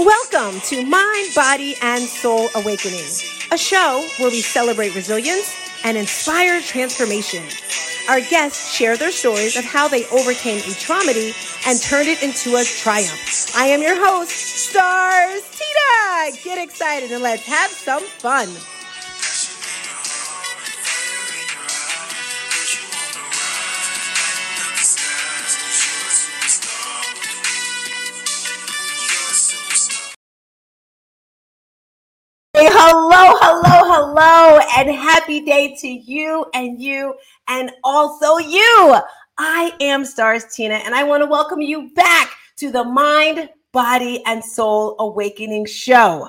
Welcome to Mind, Body, and Soul Awakening, a show where we celebrate resilience and inspire transformation. Our guests share their stories of how they overcame a traumedy and turned it into a triumph. I am your host, Stars Tina. Get excited and let's have some fun. Hello, hello, hello, and happy day to you and you and also you. I am Stars Tina, and I want to welcome you back to the Mind, Body, and Soul Awakening Show.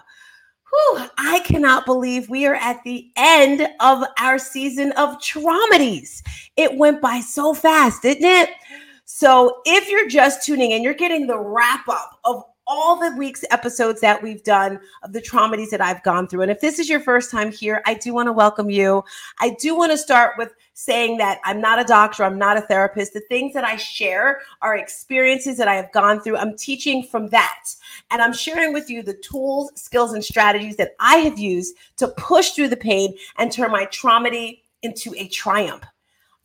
Whew, I cannot believe we are at the end of our season of Traumedies. It went by so fast, didn't it? So, if you're just tuning in, you're getting the wrap up of all the week's episodes that we've done of the traumedies that I've gone through. And if this is your first time here, I do want to welcome you. I do want to start with saying that I'm not a doctor, I'm not a therapist. The things that I share are experiences that I have gone through. I'm teaching from that. And I'm sharing with you the tools, skills, and strategies that I have used to push through the pain and turn my traumedy into a triumph.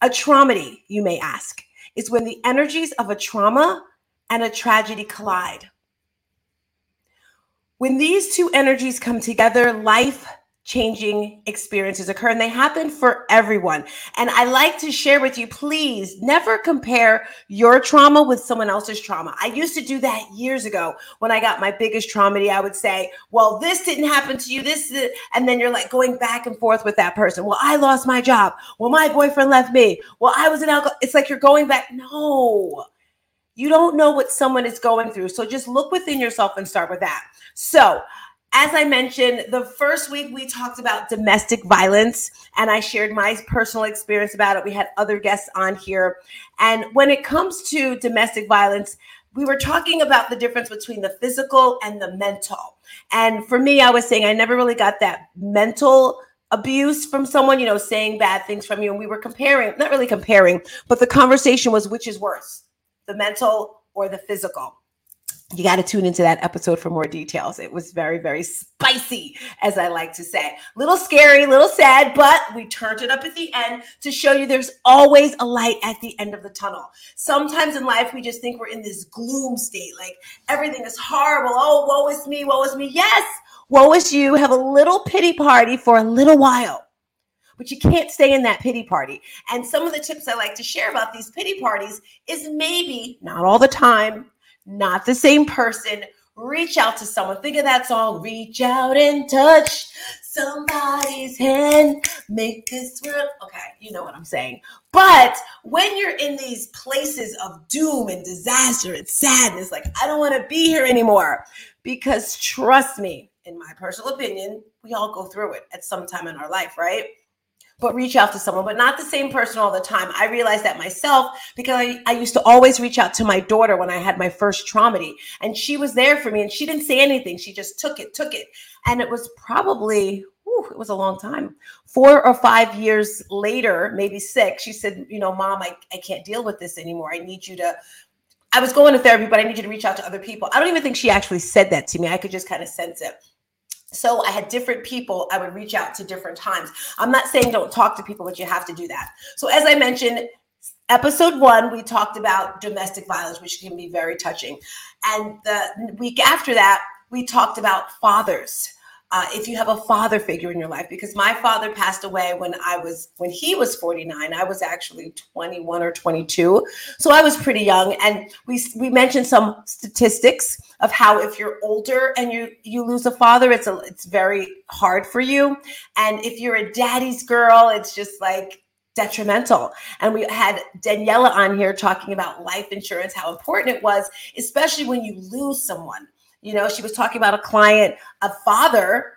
A traumedy, you may ask, is when the energies of a trauma and a tragedy collide. When these two energies come together, life changing experiences occur and they happen for everyone. And I like to share with you, please never compare your trauma with someone else's trauma. I used to do that years ago when I got my biggest trauma. I would say, well, this didn't happen to you. This, is and then you're like going back and forth with that person. Well, I lost my job. Well, my boyfriend left me. Well, I was an alcohol. It's like you're going back. No, you don't know what someone is going through. So just look within yourself and start with that. So, as I mentioned, the first week we talked about domestic violence and I shared my personal experience about it. We had other guests on here. And when it comes to domestic violence, we were talking about the difference between the physical and the mental. And for me, I was saying I never really got that mental abuse from someone, you know, saying bad things from you. And we were comparing, not really comparing, but the conversation was which is worse, the mental or the physical you got to tune into that episode for more details. It was very, very spicy, as I like to say. Little scary, little sad, but we turned it up at the end to show you there's always a light at the end of the tunnel. Sometimes in life, we just think we're in this gloom state, like everything is horrible. Oh, woe is me, woe is me. Yes, woe is you. Have a little pity party for a little while but you can't stay in that pity party. And some of the tips I like to share about these pity parties is maybe not all the time, not the same person. Reach out to someone. Think of that song, Reach Out and Touch Somebody's Hand. Make this world. Okay, you know what I'm saying. But when you're in these places of doom and disaster and sadness, like, I don't want to be here anymore. Because trust me, in my personal opinion, we all go through it at some time in our life, right? But reach out to someone, but not the same person all the time. I realized that myself because I, I used to always reach out to my daughter when I had my first traumedy, and she was there for me and she didn't say anything. She just took it, took it. And it was probably, it was a long time. Four or five years later, maybe six, she said, You know, mom, I, I can't deal with this anymore. I need you to I was going to therapy, but I need you to reach out to other people. I don't even think she actually said that to me. I could just kind of sense it. So I had different people I would reach out to different times. I'm not saying don't talk to people, but you have to do that. So as I mentioned, episode one, we talked about domestic violence, which can be very touching. And the week after that, we talked about fathers uh, if you have a father figure in your life because my father passed away when i was when he was 49 i was actually 21 or 22 so i was pretty young and we we mentioned some statistics of how if you're older and you you lose a father it's a it's very hard for you and if you're a daddy's girl it's just like detrimental. And we had Daniela on here talking about life insurance, how important it was, especially when you lose someone. You know, she was talking about a client, a father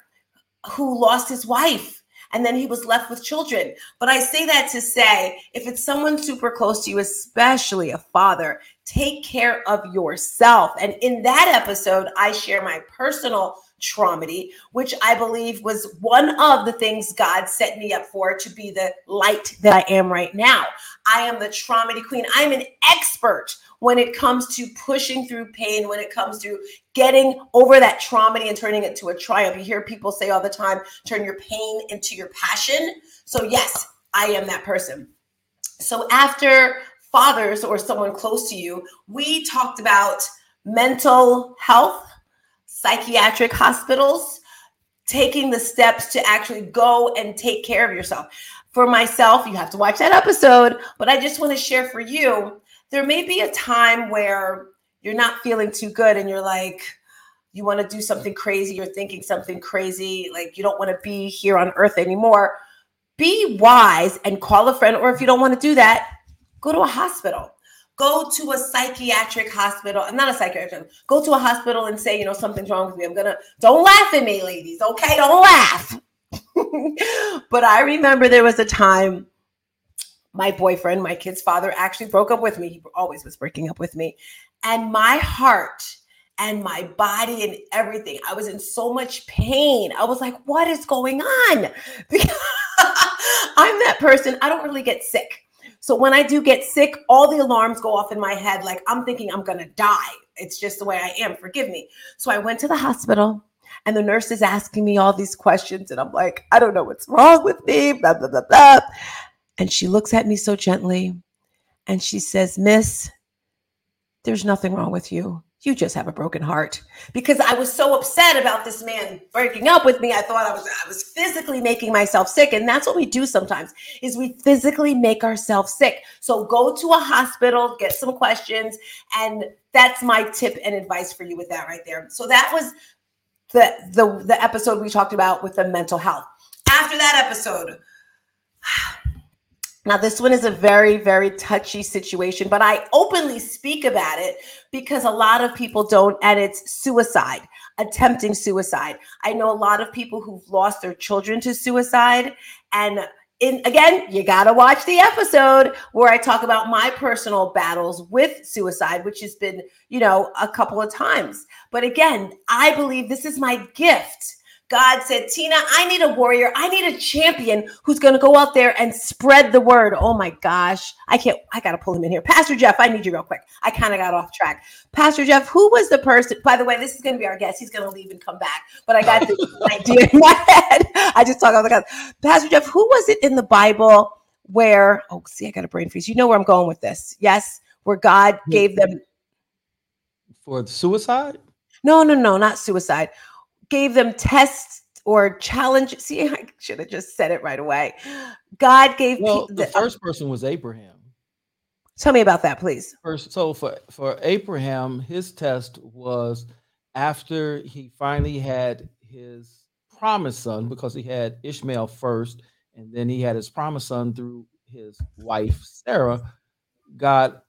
who lost his wife and then he was left with children. But I say that to say if it's someone super close to you, especially a father, take care of yourself. And in that episode, I share my personal traumedy, which I believe was one of the things God set me up for to be the light that I am right now. I am the traumedy queen. I'm an expert when it comes to pushing through pain, when it comes to getting over that trauma and turning it to a triumph. You hear people say all the time, turn your pain into your passion. So, yes, I am that person. So, after fathers or someone close to you, we talked about mental health, psychiatric hospitals, taking the steps to actually go and take care of yourself. For myself, you have to watch that episode, but I just want to share for you there may be a time where you're not feeling too good and you're like, you want to do something crazy, you're thinking something crazy, like you don't want to be here on earth anymore. Be wise and call a friend, or if you don't want to do that, go to a hospital. Go to a psychiatric hospital, I'm not a psychiatric, go to a hospital and say, you know, something's wrong with me. I'm gonna, don't laugh at me, ladies, okay? Don't laugh. but I remember there was a time my boyfriend, my kid's father, actually broke up with me. He always was breaking up with me. And my heart and my body and everything, I was in so much pain. I was like, what is going on? I'm that person, I don't really get sick. So when I do get sick, all the alarms go off in my head. Like I'm thinking I'm going to die. It's just the way I am. Forgive me. So I went to the hospital and the nurse is asking me all these questions. And I'm like, I don't know what's wrong with me, blah, blah, blah, blah. And she looks at me so gently and she says, Miss, there's nothing wrong with you. You just have a broken heart. Because I was so upset about this man breaking up with me. I thought I was I was physically making myself sick. And that's what we do sometimes is we physically make ourselves sick. So go to a hospital, get some questions. And that's my tip and advice for you with that right there. So that was the the, the episode we talked about with the mental health. After that episode, now, this one is a very, very touchy situation, but I openly speak about it because a lot of people don't, and it's suicide, attempting suicide. I know a lot of people who've lost their children to suicide. And in, again, you got to watch the episode where I talk about my personal battles with suicide, which has been, you know, a couple of times. But again, I believe this is my gift God said, Tina, I need a warrior. I need a champion who's going to go out there and spread the word. Oh my gosh. I can't, I got to pull him in here. Pastor Jeff, I need you real quick. I kind of got off track. Pastor Jeff, who was the person? By the way, this is going to be our guest. He's going to leave and come back, but I got this idea in my head. I just talked about the God. Pastor Jeff, who was it in the Bible where, oh, see, I got a brain freeze. You know where I'm going with this. Yes. Where God gave them for suicide? No, no, no, not suicide gave them tests or challenge. See, I should have just said it right away. God gave well, the, the first um person was Abraham. Tell me about that, please. First, so for for Abraham, his test was after he finally had his promised son, because he had Ishmael first, and then he had his promised son through his wife Sarah. God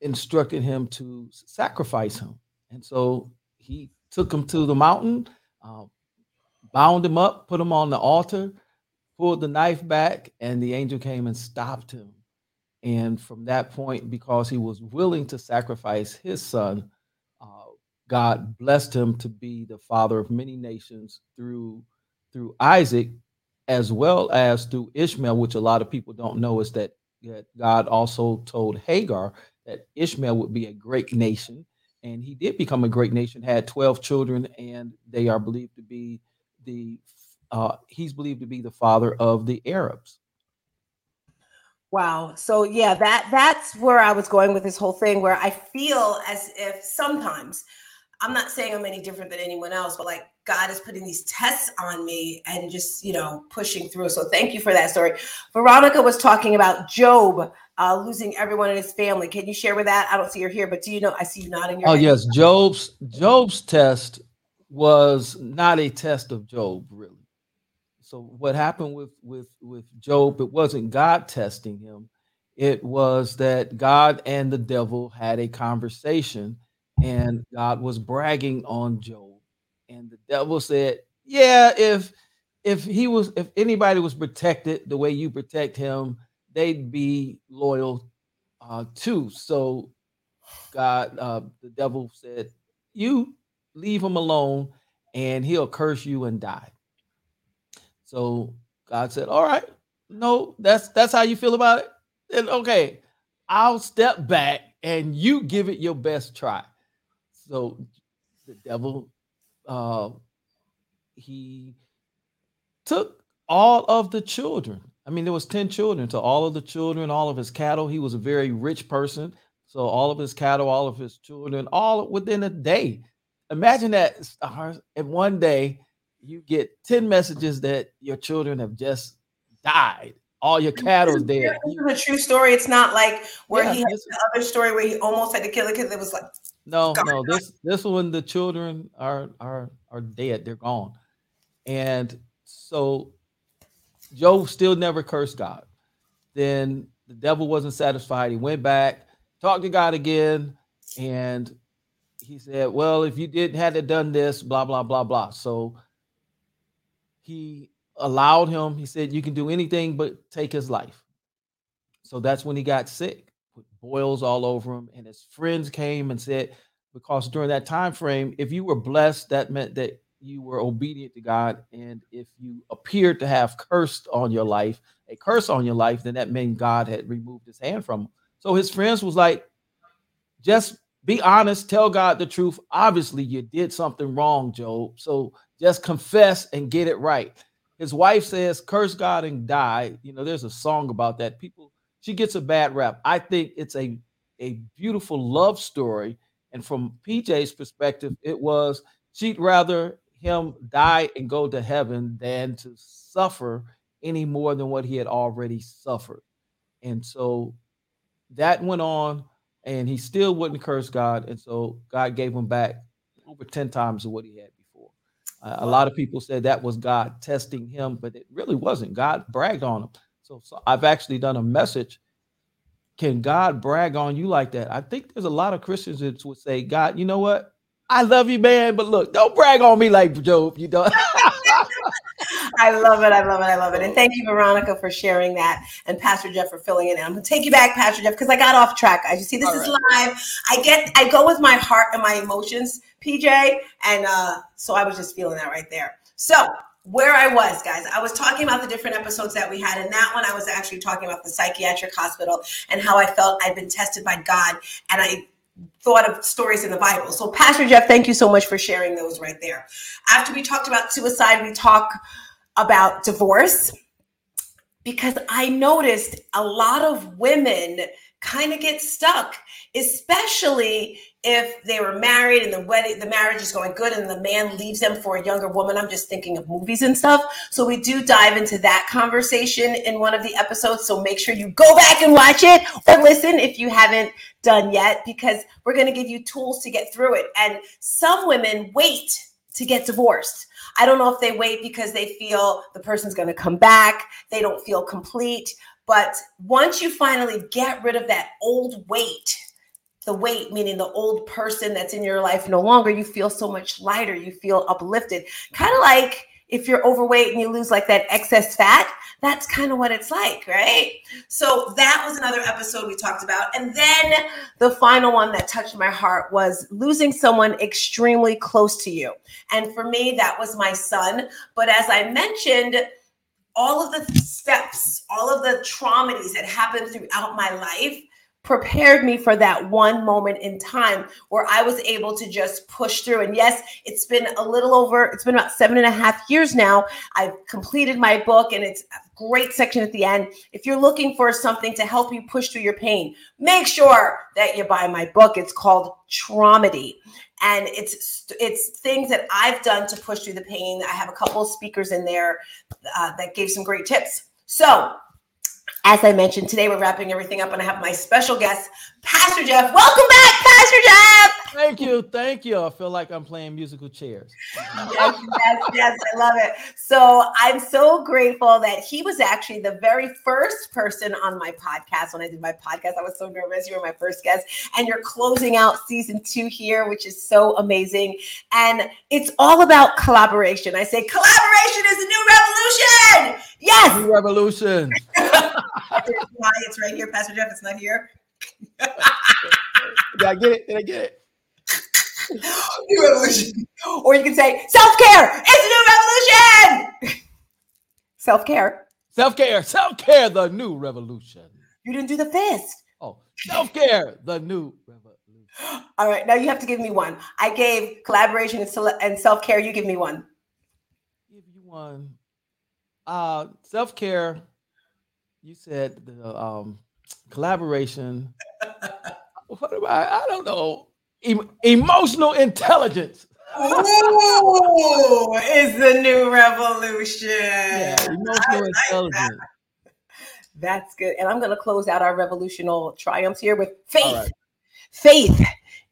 instructed him to sacrifice him, and so he took him to the mountain uh, bound him up, put him on the altar, pulled the knife back, and the angel came and stopped him. And from that point, because he was willing to sacrifice his son, uh, God blessed him to be the father of many nations through through Isaac, as well as through Ishmael, which a lot of people don't know is that, that God also told Hagar that Ishmael would be a great nation and he did become a great nation had 12 children and they are believed to be the uh, he's believed to be the father of the arabs. Wow. So yeah that that's where i was going with this whole thing where i feel as if sometimes i'm not saying i'm any different than anyone else but like god is putting these tests on me and just you know pushing through. So thank you for that story. Veronica was talking about job uh, losing everyone in his family. Can you share with that? I don't see her here, but do you know? I see you nodding. Your oh head. yes, Job's Job's test was not a test of Job, really. So what happened with with with Job? It wasn't God testing him. It was that God and the devil had a conversation, and God was bragging on Job, and the devil said, "Yeah, if." If he was, if anybody was protected the way you protect him, they'd be loyal uh, too. So God, uh, the devil said, "You leave him alone, and he'll curse you and die. So God said, All right, no, that's that's how you feel about it. And okay, I'll step back and you give it your best try. So the devil uh he took all of the children. I mean, there was 10 children to all of the children, all of his cattle. He was a very rich person. So all of his cattle, all of his children, all within a day. Imagine that in one day you get 10 messages that your children have just died. All your cattle's dead. This is a true story. It's not like where yeah, he had the other story where he almost had to kill a kid it was like no, no. This this one the children are are are dead. They're gone. And so Job still never cursed God. Then the devil wasn't satisfied. He went back, talked to God again, and he said, Well, if you didn't had done this, blah, blah, blah, blah. So he allowed him, he said, You can do anything but take his life. So that's when he got sick, with boils all over him. And his friends came and said, because during that time frame, if you were blessed, that meant that you were obedient to God. And if you appeared to have cursed on your life, a curse on your life, then that meant God had removed his hand from him. So his friends was like, just be honest, tell God the truth. Obviously, you did something wrong, Job. So just confess and get it right. His wife says, curse God and die. You know, there's a song about that. People, she gets a bad rap. I think it's a, a beautiful love story. And from PJ's perspective, it was she'd rather him die and go to heaven than to suffer any more than what he had already suffered. And so that went on, and he still wouldn't curse God. And so God gave him back over 10 times of what he had before. Uh, a lot of people said that was God testing him, but it really wasn't. God bragged on him. So, so I've actually done a message. Can God brag on you like that? I think there's a lot of Christians that would say, God, you know what? I love you, man, but look, don't brag on me like Job. You don't. I love it. I love it. I love it. And thank you, Veronica, for sharing that, and Pastor Jeff for filling in. I'm gonna take you back, Pastor Jeff, because I got off track. I just see this All is right. live. I get, I go with my heart and my emotions, PJ, and uh, so I was just feeling that right there. So where I was, guys. I was talking about the different episodes that we had. And that one, I was actually talking about the psychiatric hospital and how I felt I'd been tested by God. And I thought of stories in the Bible. So, Pastor Jeff, thank you so much for sharing those right there. After we talked about suicide, we talk about divorce because I noticed a lot of women kind of get stuck, especially if they were married and the wedding, the marriage is going good and the man leaves them for a younger woman. I'm just thinking of movies and stuff. So we do dive into that conversation in one of the episodes. So make sure you go back and watch it or listen if you haven't done yet, because we're going to give you tools to get through it. And some women wait to get divorced. I don't know if they wait because they feel the person's going to come back, they don't feel complete. But once you finally get rid of that old weight, the weight, meaning the old person that's in your life no longer, you feel so much lighter. You feel uplifted. Kind of like if you're overweight and you lose like that excess fat, that's kind of what it's like, right? So that was another episode we talked about. And then the final one that touched my heart was losing someone extremely close to you. And for me, that was my son. But as I mentioned, all of the steps, all of the traumas that happened throughout my life prepared me for that one moment in time where I was able to just push through. And yes, it's been a little over, it's been about seven and a half years now. I've completed my book and it's a great section at the end. If you're looking for something to help you push through your pain, make sure that you buy my book. It's called Traumedy. And it's it's things that I've done to push through the pain. I have a couple of speakers in there uh, that gave some great tips. So as I mentioned, today we're wrapping everything up, and I have my special guest, Pastor Jeff. Welcome back, Pastor Jeff. Thank you, thank you. I feel like I'm playing musical chairs. yes, yes, yes, I love it. So I'm so grateful that he was actually the very first person on my podcast. When I did my podcast, I was so nervous. You were my first guest, and you're closing out season two here, which is so amazing. And it's all about collaboration. I say collaboration is a new revolution. Yes, new revolution. It's right here, Pastor Jeff. It's not here. Did I get it? Did I get it? New new revolution. Or you can say self care. It's a new revolution. self care. Self care. Self care. The new revolution. You didn't do the fist. Oh, self care. the new revolution. All right, now you have to give me one. I gave collaboration and self care. You give me one. Give you one. Uh, self care. You said the um, collaboration. what am I? I don't know. Em- emotional intelligence. Ooh, is the new revolution. Yeah, emotional like intelligence. That. That's good. And I'm going to close out our revolutional triumphs here with faith. Right. Faith,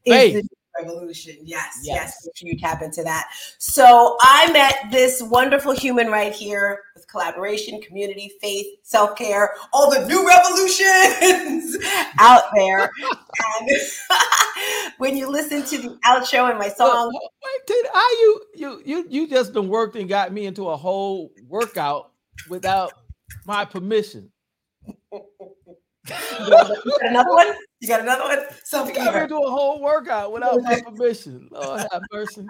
faith. is the revolution. Yes, yes, yes. Make sure you tap into that. So I met this wonderful human right here collaboration, community, faith, self care, all the new revolutions out there. and when you listen to the outro and my song, well, wait, did I you you you you just been worked and got me into a whole workout without my permission. you got another one? You got another one? Self care. Do a whole workout without my permission. Lord have mercy.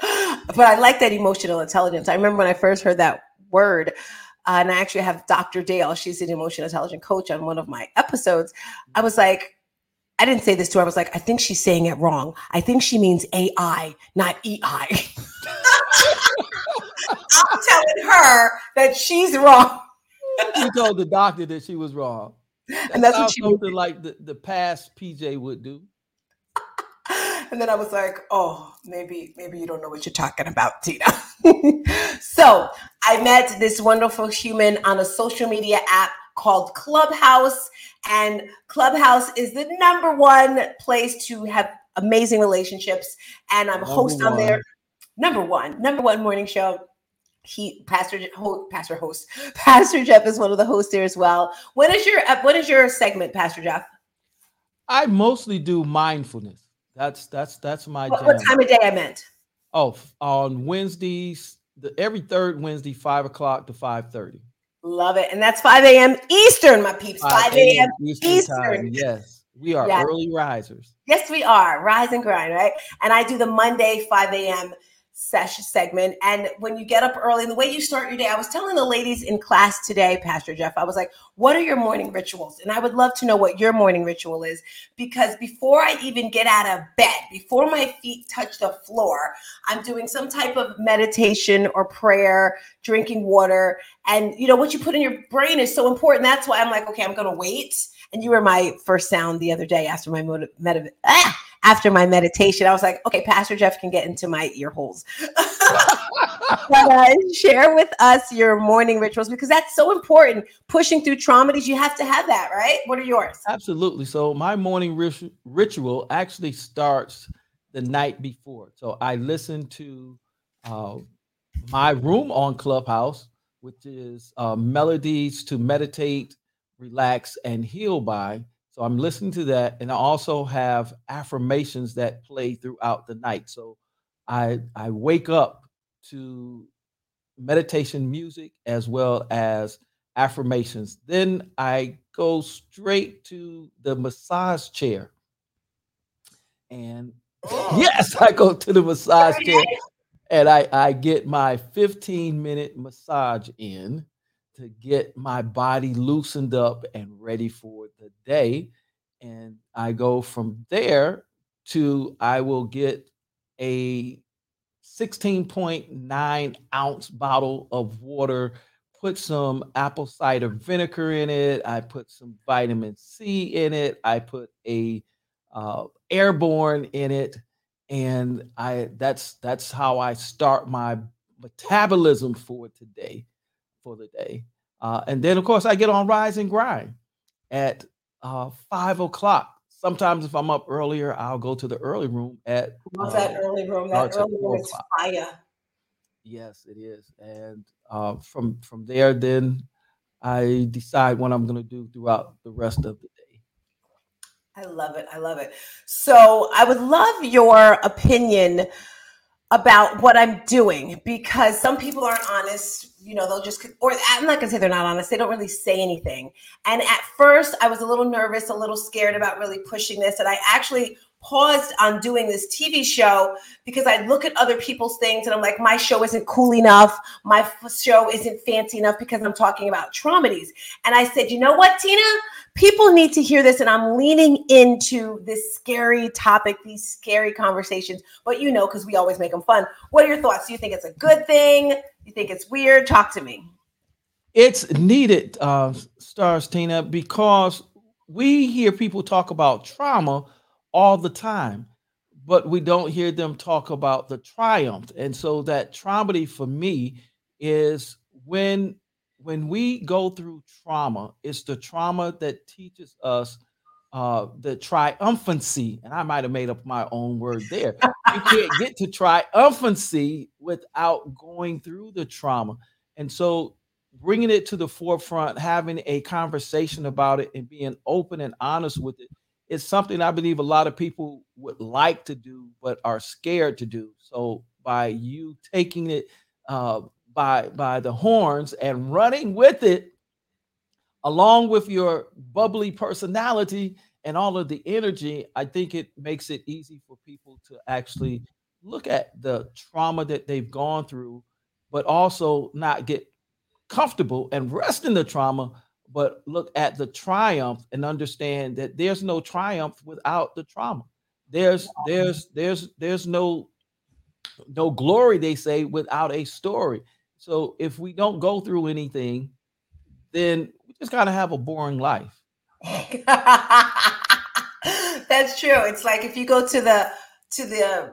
But I like that emotional intelligence. I remember when I first heard that word, uh, and I actually have Dr. Dale. She's an emotional intelligence coach on one of my episodes. I was like, I didn't say this to her. I was like, I think she's saying it wrong. I think she means AI, not EI. I'm telling her that she's wrong. you told the doctor that she was wrong. That and that's what she something like the, the past PJ would do. and then I was like, oh, maybe, maybe you don't know what you're talking about, Tina. so I met this wonderful human on a social media app called Clubhouse. And Clubhouse is the number one place to have amazing relationships. And I'm a host on there. Number one, number one morning show he pastor pastor host pastor jeff is one of the hosts there as well what is your what is your segment pastor jeff i mostly do mindfulness that's that's that's my what, what time of day i meant oh on wednesdays the, every third wednesday 5 o'clock to 5 30 love it. And that's 5 a.m eastern my peeps. 5 a.m eastern, eastern. yes. We are yes. early risers. Yes we are. Rise and grind right? And i do the monday 5 a.m session segment. And when you get up early, and the way you start your day, I was telling the ladies in class today, Pastor Jeff, I was like, what are your morning rituals? And I would love to know what your morning ritual is because before I even get out of bed, before my feet touch the floor, I'm doing some type of meditation or prayer, drinking water. And you know, what you put in your brain is so important. That's why I'm like, okay, I'm going to wait. And you were my first sound the other day after my motive, med- ah! After my meditation, I was like, okay, Pastor Jeff can get into my ear holes. but uh, share with us your morning rituals because that's so important. Pushing through traumas, you have to have that, right? What are yours? Absolutely. So my morning rit- ritual actually starts the night before. So I listen to uh, my room on Clubhouse, which is uh, melodies to meditate, relax, and heal by so I'm listening to that, and I also have affirmations that play throughout the night. So I I wake up to meditation music as well as affirmations. Then I go straight to the massage chair. And oh. yes, I go to the massage chair and I, I get my 15 minute massage in to get my body loosened up and ready for the day. And I go from there to I will get a 16.9 ounce bottle of water, put some apple cider vinegar in it. I put some vitamin C in it. I put a uh, airborne in it. And I that's that's how I start my metabolism for today for the day. Uh, and then, of course, I get on Rise and Grind at uh, five o'clock. Sometimes, if I'm up earlier, I'll go to the early room at. Uh, that early room? That early room is fire. Yes, it is. And uh, from from there, then I decide what I'm going to do throughout the rest of the day. I love it. I love it. So I would love your opinion about what I'm doing because some people aren't honest. You know, they'll just, or I'm not gonna say they're not honest. They don't really say anything. And at first, I was a little nervous, a little scared about really pushing this. And I actually paused on doing this TV show because I look at other people's things and I'm like, my show isn't cool enough. My show isn't fancy enough because I'm talking about traumedies. And I said, you know what, Tina? People need to hear this. And I'm leaning into this scary topic, these scary conversations. But you know, because we always make them fun. What are your thoughts? Do you think it's a good thing? You think it's weird? Talk to me. It's needed, uh, Stars Tina, because we hear people talk about trauma all the time, but we don't hear them talk about the triumph. And so that trauma for me is when when we go through trauma, it's the trauma that teaches us uh the triumphancy and i might have made up my own word there you can't get to triumphancy without going through the trauma and so bringing it to the forefront having a conversation about it and being open and honest with it is something I believe a lot of people would like to do, but are scared to do. So by you taking it uh, by by the horns and running with it, along with your bubbly personality and all of the energy, I think it makes it easy for people to actually look at the trauma that they've gone through, but also not get comfortable and rest in the trauma, but look at the triumph and understand that there's no triumph without the trauma. There's there's there's there's no no glory they say without a story. So if we don't go through anything, then we just of have a boring life. That's true. It's like if you go to the to the uh,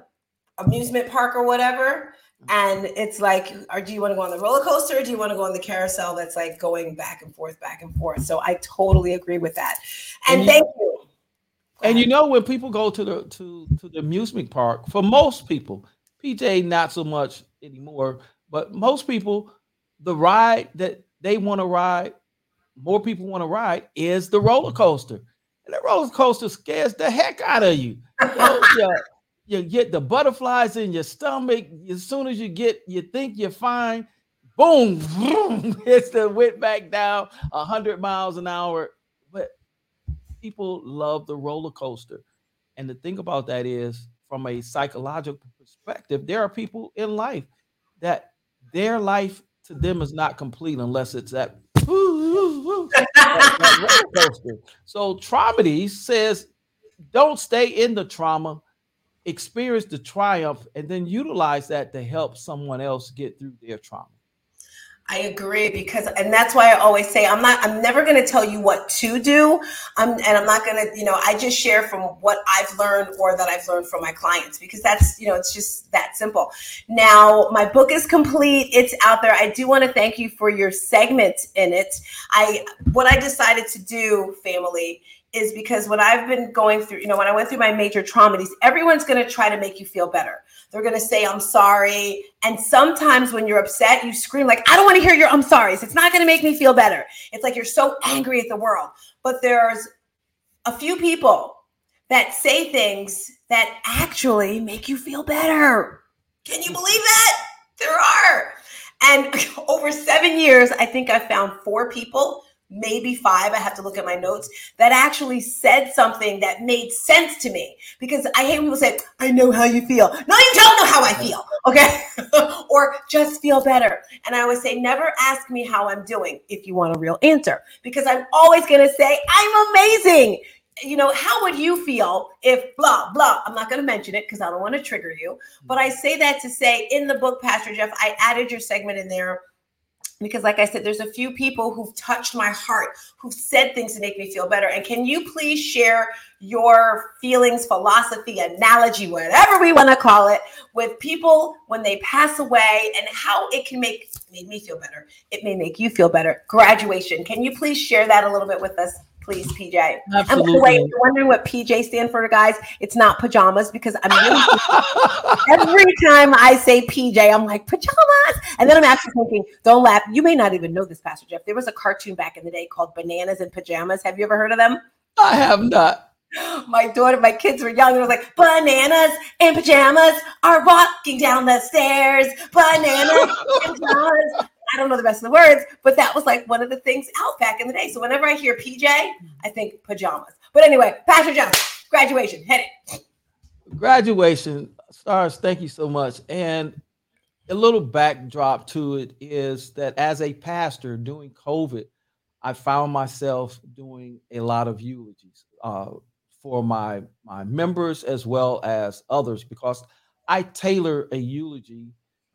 amusement park or whatever, and it's like or do you want to go on the roller coaster? Or do you want to go on the carousel that's like going back and forth back and forth? So i totally agree with that. And, and thank you, you. and you know when people go to the to to the amusement park for most people pj not so much anymore but most people the ride that they want to ride more people want to ride is the roller coaster. And the roller coaster scares the heck out of you, you you get the butterflies in your stomach. As soon as you get, you think you're fine, boom, boom, it's the went back down hundred miles an hour. But people love the roller coaster, and the thing about that is, from a psychological perspective, there are people in life that their life to them is not complete unless it's that. that, that roller coaster. So Traumedy says, don't stay in the trauma experience the triumph and then utilize that to help someone else get through their trauma. I agree because, and that's why I always say I'm not. I'm never going to tell you what to do. I'm, and I'm not going to, you know, I just share from what I've learned or that I've learned from my clients because that's, you know, it's just that simple. Now, my book is complete. It's out there. I do want to thank you for your segment in it. I, what I decided to do, family, is because when I've been going through, you know, when I went through my major traumedies, everyone's going to try to make you feel better. They're going to say, I'm sorry. And sometimes when you're upset, you scream, like, I don't want to hear your I'm sorry. It's not going to make me feel better. It's like you're so angry at the world. But there's a few people that say things that actually make you feel better. Can you believe that? There are. And over seven years, I think I found four people maybe five, I have to look at my notes, that actually said something that made sense to me. Because I hate when people say, I know how you feel. No, you don't know how I feel. Okay. or just feel better. And I always say, never ask me how I'm doing if you want a real answer, because I'm always going to say, I'm amazing. You know, how would you feel if blah, blah? I'm not going to mention it because I don't want to trigger you. But I say that to say in the book, Pastor Jeff, I added your segment in there because like i said there's a few people who've touched my heart who've said things to make me feel better. And can you please share your feelings philosophy analogy whatever we want to call it with people when they pass away and how it can make made me feel better? It may make you feel better. Graduation. Can you please share that a little bit with us please, PJ. Absolutely. And by the way, if you're wondering what PJ stand for, guys, it's not pajamas because I'm really every time I say PJ, I'm like pajamas, and then I'm actually thinking, don't laugh. You may not even know this, Pastor Jeff. There was a cartoon back in the day called Bananas and Pajamas. Have you ever heard of them? I have not. My daughter, my kids were young. It was like bananas and pajamas are walking down the stairs. Bananas and pajamas I don't know the rest of the words, but that was like one of the things out back in the day. So whenever I hear PJ, I think pajamas. But anyway, Pastor John, graduation, hit it. graduation stars thank you so much and a little backdrop to it is that as a pastor during covid i found myself doing a lot of eulogies uh, for my my members as well as others because i tailor a eulogy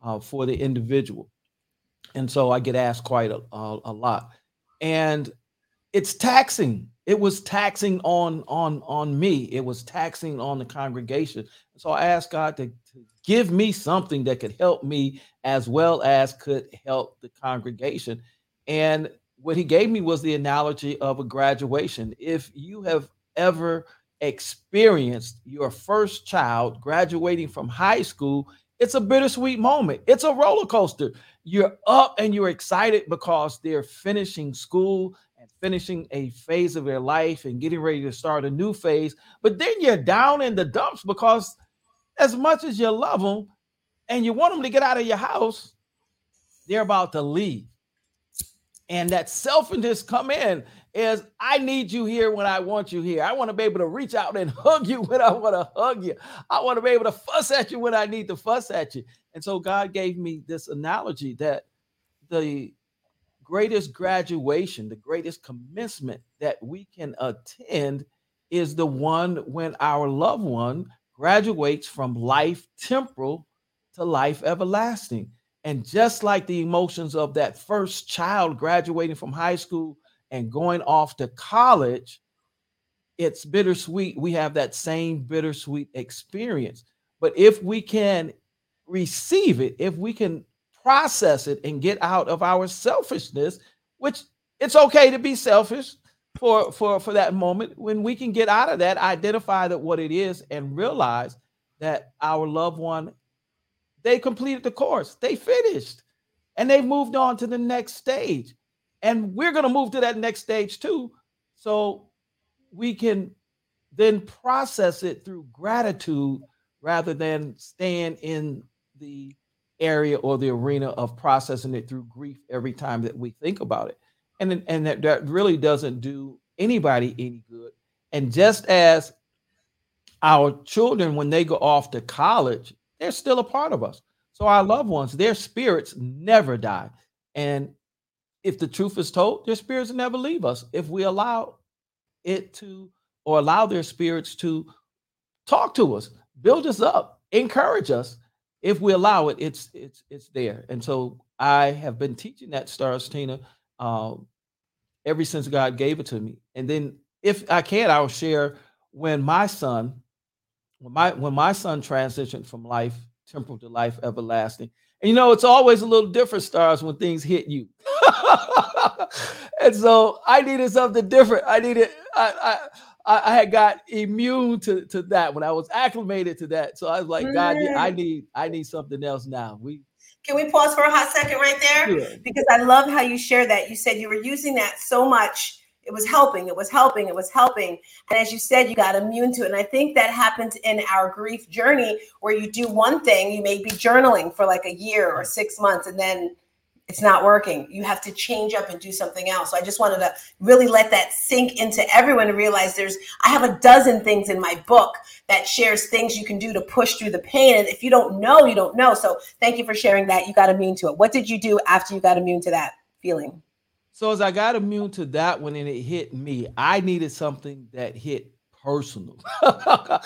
uh, for the individual and so i get asked quite a, a, a lot. And it's taxing. It was taxing on on on me. It was taxing on the congregation. So i asked god to, to, give me something that could help me as well as could help the congregation. And what he gave me was the analogy of a graduation. If you have ever experienced your first child graduating from high school it's a bittersweet moment. It's a roller coaster you're up and you're excited because they're finishing school and finishing a phase of their life and getting ready to start a new phase. But then you're down in the dumps because, as much as you love them and you want them to get out of your house, they're about to leave. And that selfishness come in is I need you here when I want you here. I want to be able to reach out and hug you when I want to hug you. I want to be able to fuss at you when I need to fuss at you. And so God gave me this analogy that the greatest graduation, the greatest commencement that we can attend is the one when our loved one graduates from life temporal to life everlasting. And just like the emotions of that first child graduating from high school and going off to college, it's bittersweet. We have that same bittersweet experience. But if we can receive it, if we can process it and get out of our selfishness, which it's okay to be selfish for for for that moment when we can get out of that identify that what it is and realize that our loved one they completed the course they finished and they've moved on to the next stage and we're going to move to that next stage too so we can then process it through gratitude rather than staying in the area or the arena of processing it through grief every time that we think about it. And, and that, that really doesn't do anybody any good. And just as our children, when they go off to college, they're still a part of us. So our loved ones, their spirits never die. And if the truth is told, their spirits never leave us if we allow it to or allow their spirits to talk to us, build us up, encourage us, if we allow it, it's it's it's there. And so I have been teaching that stars, Tina, um, ever since God gave it to me. And then if I can, I'll share when my son, when my when my son transitioned from life temporal to life everlasting. And you know, it's always a little different, stars, when things hit you. and so I needed something different. I needed I, I I, had got immune to, to that when I was acclimated to that. So I was like, God, I mm. need I need something else now. We can we pause for a hot second right there? Sure. Because I love how you share that. You said you were using that so much. It was helping, it was helping, it was helping. And as you said, you got immune to it. And I think that happens in our grief journey where you do one thing, you may be journaling for like a year or six months, and then it's not working. You have to change up and do something else. So I just wanted to really let that sink into everyone to realize there's, I have a dozen things in my book that shares things you can do to push through the pain. And if you don't know, you don't know. So thank you for sharing that. You got immune to it. What did you do after you got immune to that feeling? So as I got immune to that one and it hit me, I needed something that hit personal.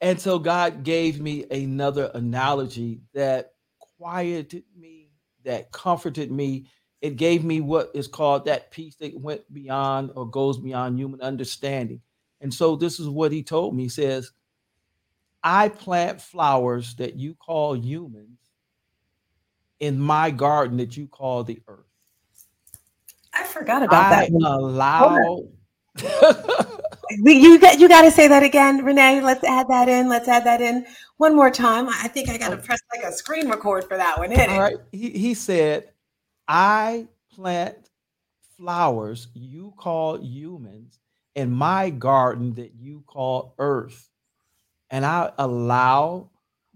and so God gave me another analogy that quieted me that comforted me. It gave me what is called that peace that went beyond or goes beyond human understanding. And so this is what he told me. He says, I plant flowers that you call humans in my garden that you call the earth. I forgot about I that. Allow you got you got to say that again, Renee. Let's add that in. Let's add that in one more time. I think I got to press like a screen record for that one. All right. He, he said, "I plant flowers you call humans in my garden that you call earth, and I allow."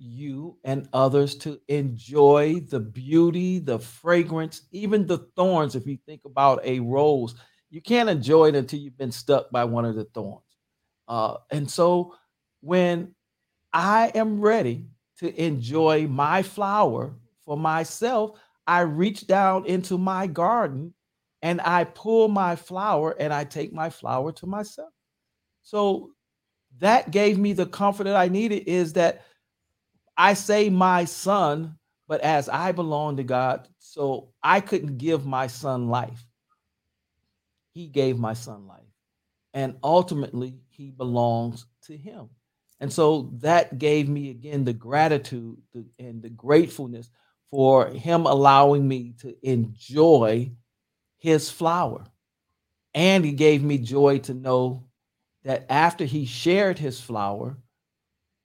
you and others to enjoy the beauty, the fragrance, even the thorns. If you think about a rose, you can't enjoy it until you've been stuck by one of the thorns. Uh, and so when I am ready to enjoy my flower for myself, I reach down into my garden and I pull my flower and I take my flower to myself. So that gave me the comfort that I needed is that I say my son, but as I belong to God, so I couldn't give my son life. He gave my son life. And ultimately, he belongs to him. And so that gave me again the gratitude and the gratefulness for him allowing me to enjoy his flower. And he gave me joy to know that after he shared his flower,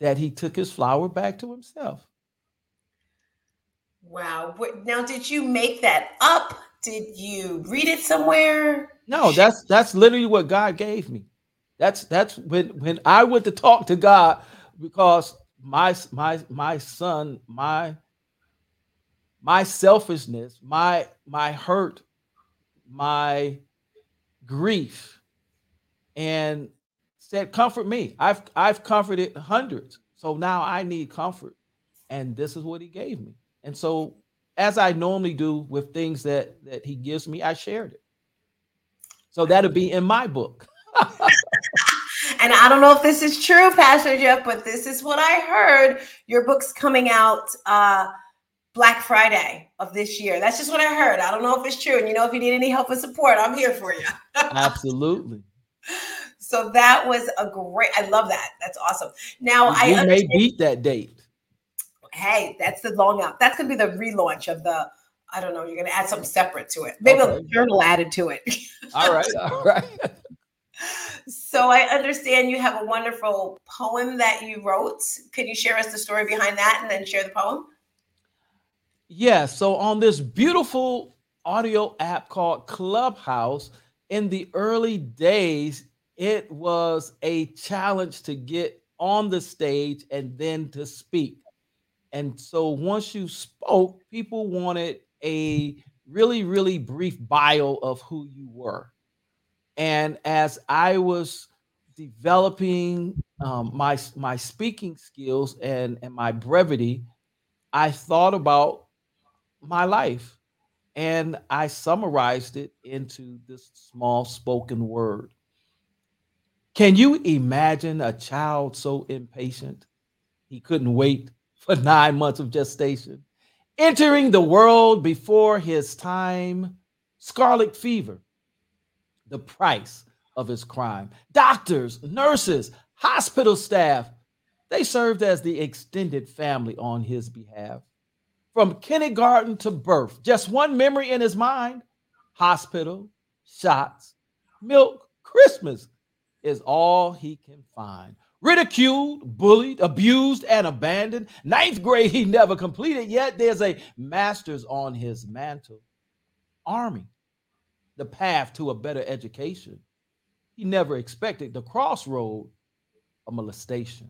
that he took his flower back to himself. Wow. Now did you make that up? Did you read it somewhere? No, that's that's literally what God gave me. That's that's when when I went to talk to God because my my my son, my my selfishness, my my hurt, my grief, and said, "Comfort me." I've I've comforted hundreds, so now I need comfort, and this is what He gave me. And so, as I normally do with things that that He gives me, I shared it. So that'll be in my book. And I don't know if this is true, Pastor Jeff, but this is what I heard. Your book's coming out uh, Black Friday of this year. That's just what I heard. I don't know if it's true. And you know, if you need any help and support, I'm here for you. Absolutely. So that was a great. I love that. That's awesome. Now we I may beat that date. Hey, that's the long out. That's gonna be the relaunch of the. I don't know. You're gonna add something separate to it. Maybe okay. a journal added to it. all right. All right. So I understand you have a wonderful poem that you wrote. Can you share us the story behind that and then share the poem? Yeah. So on this beautiful audio app called Clubhouse, in the early days, it was a challenge to get on the stage and then to speak. And so once you spoke, people wanted a really, really brief bio of who you were. And as I was developing um, my my speaking skills and and my brevity, I thought about my life, and I summarized it into this small spoken word. Can you imagine a child so impatient he couldn't wait for nine months of gestation, entering the world before his time, scarlet fever? The price of his crime. Doctors, nurses, hospital staff, they served as the extended family on his behalf. From kindergarten to birth, just one memory in his mind hospital, shots, milk, Christmas is all he can find. Ridiculed, bullied, abused, and abandoned. Ninth grade he never completed, yet there's a master's on his mantle. Army, the path to a better education. He never expected the crossroad of molestation.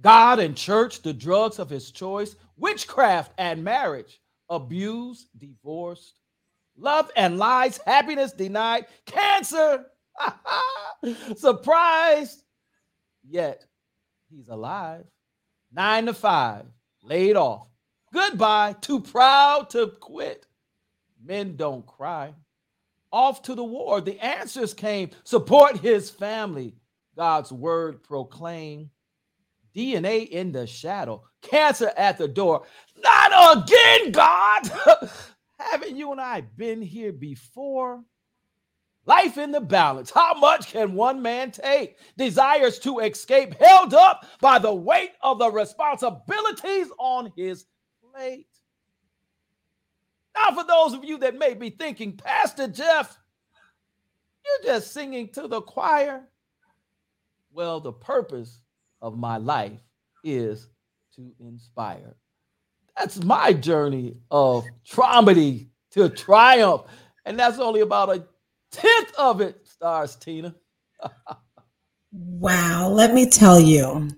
God and church, the drugs of his choice, witchcraft and marriage, abuse, divorced, love and lies, happiness denied, cancer, surprised, yet he's alive. Nine to five, laid off. Goodbye, too proud to quit. Men don't cry off to the war. The answers came support his family. God's word proclaim. DNA in the shadow, cancer at the door. Not again, God. Haven't you and I been here before? Life in the balance. How much can one man take? Desires to escape, held up by the weight of the responsibilities on his plate. Now, for those of you that may be thinking, Pastor Jeff, you're just singing to the choir. Well, the purpose of my life is to inspire. That's my journey of traumedy to triumph. And that's only about a tenth of it, stars Tina. wow, let me tell you.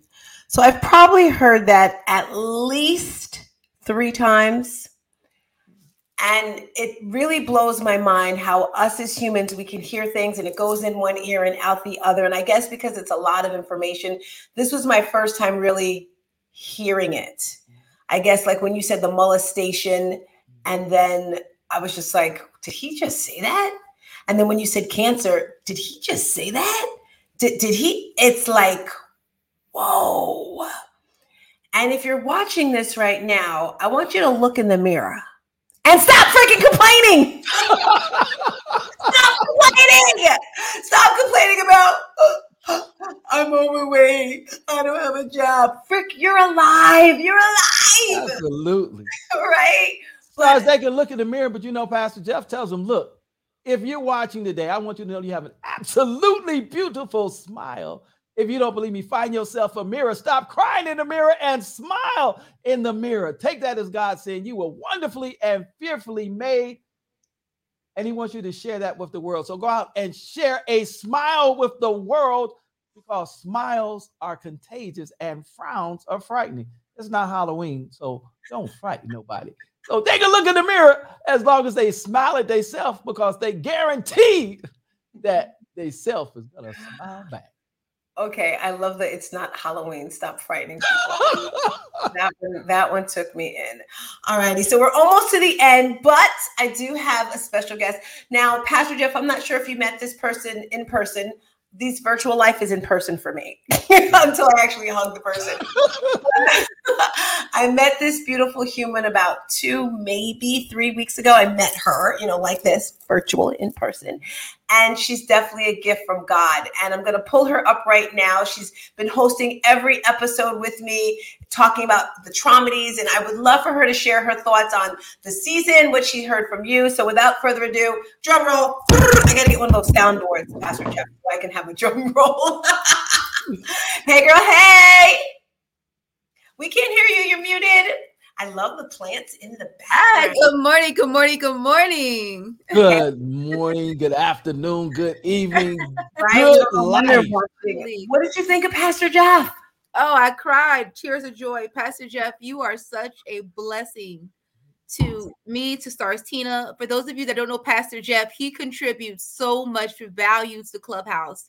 So I've probably heard that at least three times And it really blows my mind how us as humans, we can hear things and it goes in one ear and out the other. And I guess because it's a lot of information, this was my first time really hearing it. I guess like when you said the molestation, and then I was just like, did he just say that? And then when you said cancer, did he just say that? Did, did he? It's like, whoa. And if you're watching this right now, I want you to look in the mirror and stop freaking complaining. stop complaining. Stop complaining about I'm overweight. I don't have a job. Frick, you're alive. You're alive. Absolutely. right. Well, they can look in the mirror, but you know, Pastor Jeff tells them, look, if you're watching today, I want you to know you have an absolutely beautiful smile. If you don't believe me, find yourself a mirror. Stop crying in the mirror and smile in the mirror. Take that as God saying you were wonderfully and fearfully made. And He wants you to share that with the world. So go out and share a smile with the world because smiles are contagious and frowns are frightening. It's not Halloween, so don't frighten nobody. So take a look in the mirror as long as they smile at themselves because they guarantee that they self is gonna smile back. Okay, I love that it's not Halloween. Stop frightening people. that one, that one took me in. All righty, so we're almost to the end, but I do have a special guest now, Pastor Jeff. I'm not sure if you met this person in person, this virtual life is in person for me until I actually hug the person. I met this beautiful human about two, maybe three weeks ago. I met her, you know, like this, virtual in person and she's definitely a gift from God. And I'm going to pull her up right now. She's been hosting every episode with me, talking about the traumedies, and I would love for her to share her thoughts on the season, what she heard from you. So, without further ado, drum roll. I got to get one of those soundboards, Pastor Jeff, so I can have a drum roll. hey, girl. Hey. We can't hear you. You're muted. I love the plants in the back. Good morning, good morning, good morning. Good morning, good afternoon, good evening. right? Good what did you think of Pastor Jeff? Oh, I cried. Tears of joy. Pastor Jeff, you are such a blessing to me, to Stars Tina. For those of you that don't know Pastor Jeff, he contributes so much value to Clubhouse.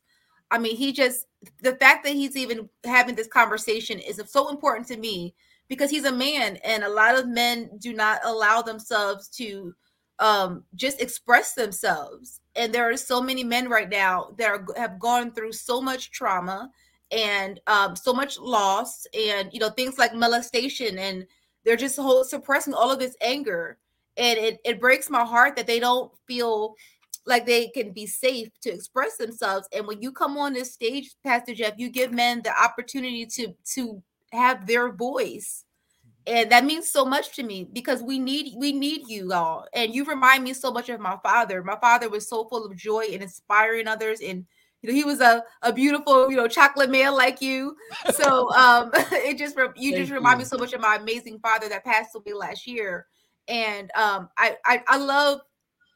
I mean, he just the fact that he's even having this conversation is so important to me because he's a man and a lot of men do not allow themselves to um, just express themselves. And there are so many men right now that are, have gone through so much trauma and um, so much loss and you know things like molestation and they're just whole, suppressing all of this anger. And it, it breaks my heart that they don't feel like they can be safe to express themselves. And when you come on this stage pastor jeff you give men the opportunity to to have their voice. And that means so much to me because we need we need you all and you remind me so much of my father. My father was so full of joy and inspiring others. And you know he was a, a beautiful you know chocolate male like you. So um it just you just remind you. me so much of my amazing father that passed away last year. And um I, I i love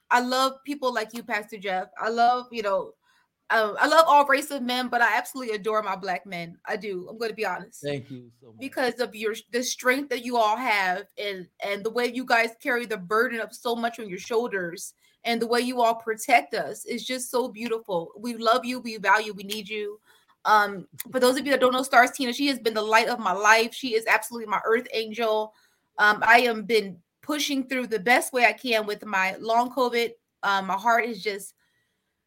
i love people like you pastor jeff. I love you know um, I love all race of men, but I absolutely adore my black men. I do. I'm going to be honest. Thank you so much. Because of your the strength that you all have, and and the way you guys carry the burden of so much on your shoulders, and the way you all protect us is just so beautiful. We love you. We value. We need you. Um, for those of you that don't know Stars Tina, she has been the light of my life. She is absolutely my earth angel. Um, I am been pushing through the best way I can with my long COVID. Um, my heart is just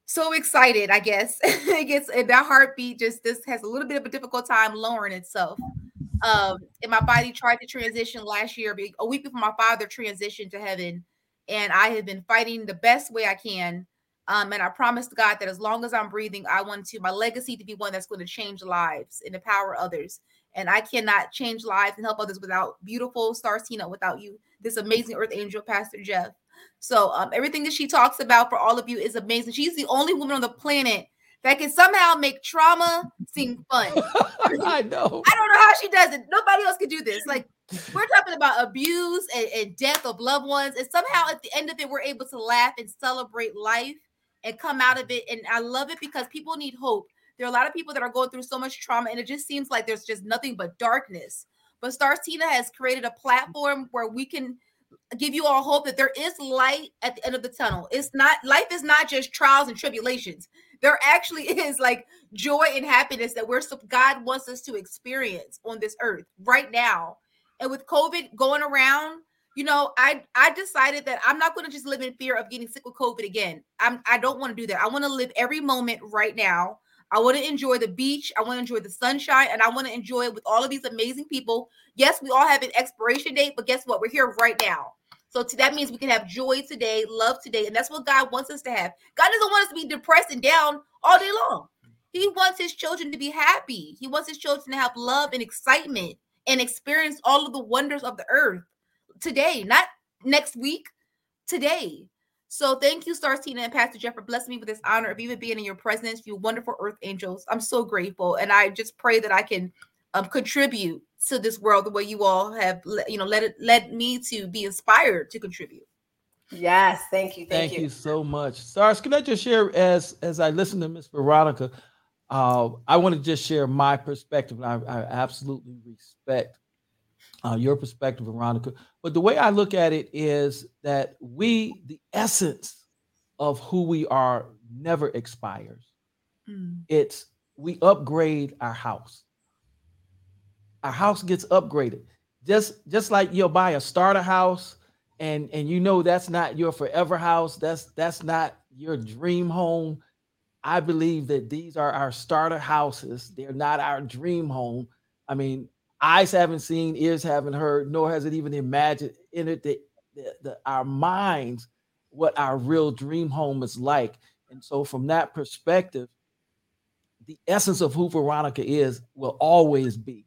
so excited, I guess. it gets that heartbeat just this has a little bit of a difficult time lowering itself. Um, and my body tried to transition last year, a week before my father transitioned to heaven. And I have been fighting the best way I can. Um, and I promised God that as long as I'm breathing, I want to my legacy to be one that's going to change lives and empower others. And I cannot change lives and help others without beautiful Stars Tina, without you, this amazing Earth Angel, Pastor Jeff. So um, everything that she talks about for all of you is amazing. She's the only woman on the planet that can somehow make trauma seem fun. I know. I don't know how she does it. Nobody else can do this. Like we're talking about abuse and, and death of loved ones, and somehow at the end of it, we're able to laugh and celebrate life and come out of it. And I love it because people need hope. There are a lot of people that are going through so much trauma, and it just seems like there's just nothing but darkness. But Stars Tina has created a platform where we can give you all hope that there is light at the end of the tunnel. It's not life is not just trials and tribulations. There actually is like joy and happiness that we're God wants us to experience on this earth right now. And with COVID going around, you know, I I decided that I'm not going to just live in fear of getting sick with COVID again. I'm I don't want to do that. I want to live every moment right now. I want to enjoy the beach. I want to enjoy the sunshine, and I want to enjoy it with all of these amazing people. Yes, we all have an expiration date, but guess what? We're here right now. So to, that means we can have joy today, love today, and that's what God wants us to have. God doesn't want us to be depressed and down all day long. He wants his children to be happy. He wants his children to have love and excitement and experience all of the wonders of the earth today, not next week, today. So thank you, Stars Tina and Pastor Jeff, for blessing me with this honor of even being in your presence, you wonderful earth angels. I'm so grateful. And I just pray that I can um, contribute to this world the way you all have, you know, let it led me to be inspired to contribute. Yes, thank you, thank, thank you. you. so much, Stars. Can I just share as as I listen to Miss Veronica? Uh, I want to just share my perspective, and I, I absolutely respect uh, your perspective, Veronica. But the way I look at it is that we, the essence of who we are, never expires. Mm. It's we upgrade our house. Our house gets upgraded. Just just like you'll buy a starter house and and you know that's not your forever house. That's that's not your dream home. I believe that these are our starter houses. They're not our dream home. I mean, eyes haven't seen, ears haven't heard, nor has it even imagined in it the, the, the, our minds what our real dream home is like. And so, from that perspective, the essence of who Veronica is will always be.